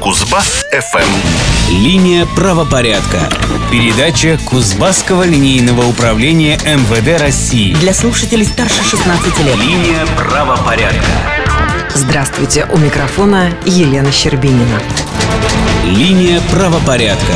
Кузбасс-ФМ. Линия правопорядка. Передача Кузбасского линейного управления МВД России. Для слушателей старше 16 лет. Линия правопорядка. Здравствуйте, у микрофона Елена Щербинина. Линия правопорядка.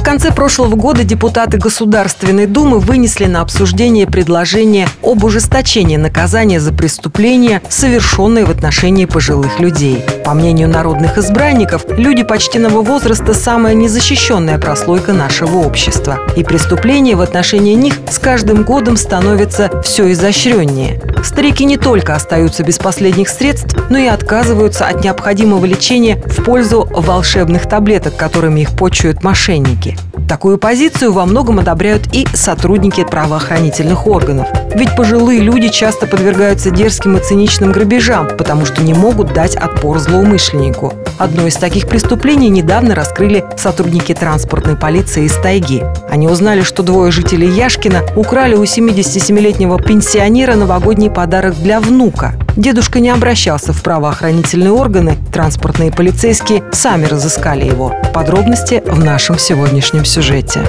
В конце прошлого года депутаты Государственной Думы вынесли на обсуждение предложение об ужесточении наказания за преступления, совершенные в отношении пожилых людей. По мнению народных избранников, люди почтенного возраста – самая незащищенная прослойка нашего общества. И преступления в отношении них с каждым годом становятся все изощреннее. Старики не только остаются без последних средств, но и отказываются от необходимого лечения в пользу волшебных таблеток, которыми их почуют мошенники. Такую позицию во многом одобряют и сотрудники правоохранительных органов. Ведь пожилые люди часто подвергаются дерзким и циничным грабежам, потому что не могут дать отпор злоумышленнику. Одно из таких преступлений недавно раскрыли сотрудники транспортной полиции из тайги. Они узнали, что двое жителей Яшкина украли у 77-летнего пенсионера новогодний подарок для внука. Дедушка не обращался в правоохранительные органы, транспортные полицейские сами разыскали его. Подробности в нашем сегодняшнем сюжете.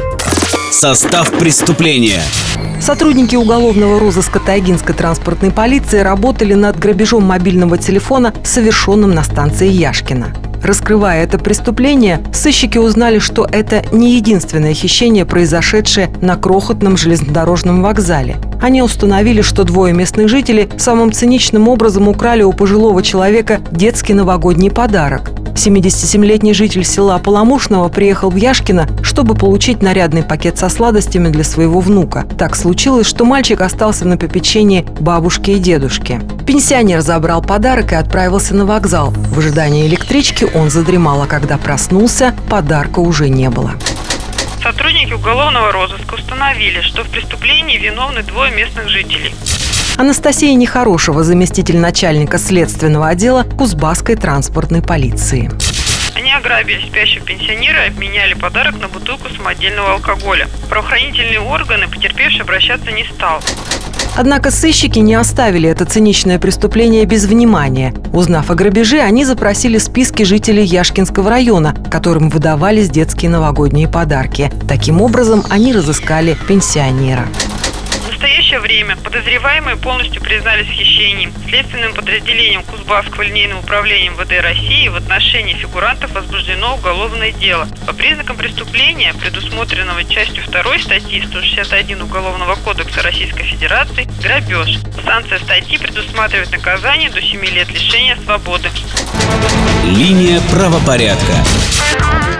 Состав преступления. Сотрудники уголовного розыска Тайгинской транспортной полиции работали над грабежом мобильного телефона, совершенным на станции Яшкина. Раскрывая это преступление, сыщики узнали, что это не единственное хищение, произошедшее на крохотном железнодорожном вокзале. Они установили, что двое местных жителей самым циничным образом украли у пожилого человека детский новогодний подарок. 77-летний житель села Поломушного приехал в Яшкино, чтобы получить нарядный пакет со сладостями для своего внука. Так случилось, что мальчик остался на попечении бабушки и дедушки. Пенсионер забрал подарок и отправился на вокзал. В ожидании электрички он задремал, а когда проснулся, подарка уже не было. Сотрудники уголовного розыска установили, что в преступлении виновны двое местных жителей. Анастасия Нехорошева, заместитель начальника следственного отдела Кузбасской транспортной полиции. Они ограбили спящего пенсионера и обменяли подарок на бутылку самодельного алкоголя. Правоохранительные органы потерпевший обращаться не стал. Однако сыщики не оставили это циничное преступление без внимания. Узнав о грабеже, они запросили списки жителей Яшкинского района, которым выдавались детские новогодние подарки. Таким образом, они разыскали пенсионера настоящее время подозреваемые полностью признались в хищении. Следственным подразделением Кузбасского линейного управления МВД России в отношении фигурантов возбуждено уголовное дело. По признакам преступления, предусмотренного частью 2 статьи 161 Уголовного кодекса Российской Федерации, грабеж. Санкция статьи предусматривает наказание до 7 лет лишения свободы. Линия правопорядка.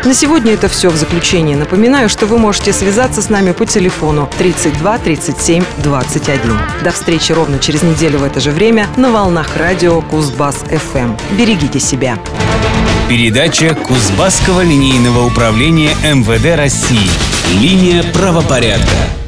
На сегодня это все в заключении. Напоминаю, что вы можете связаться с нами по телефону 32 37 21. До встречи ровно через неделю в это же время на волнах радио Кузбасс ФМ. Берегите себя. Передача Кузбасского линейного управления МВД России. Линия правопорядка.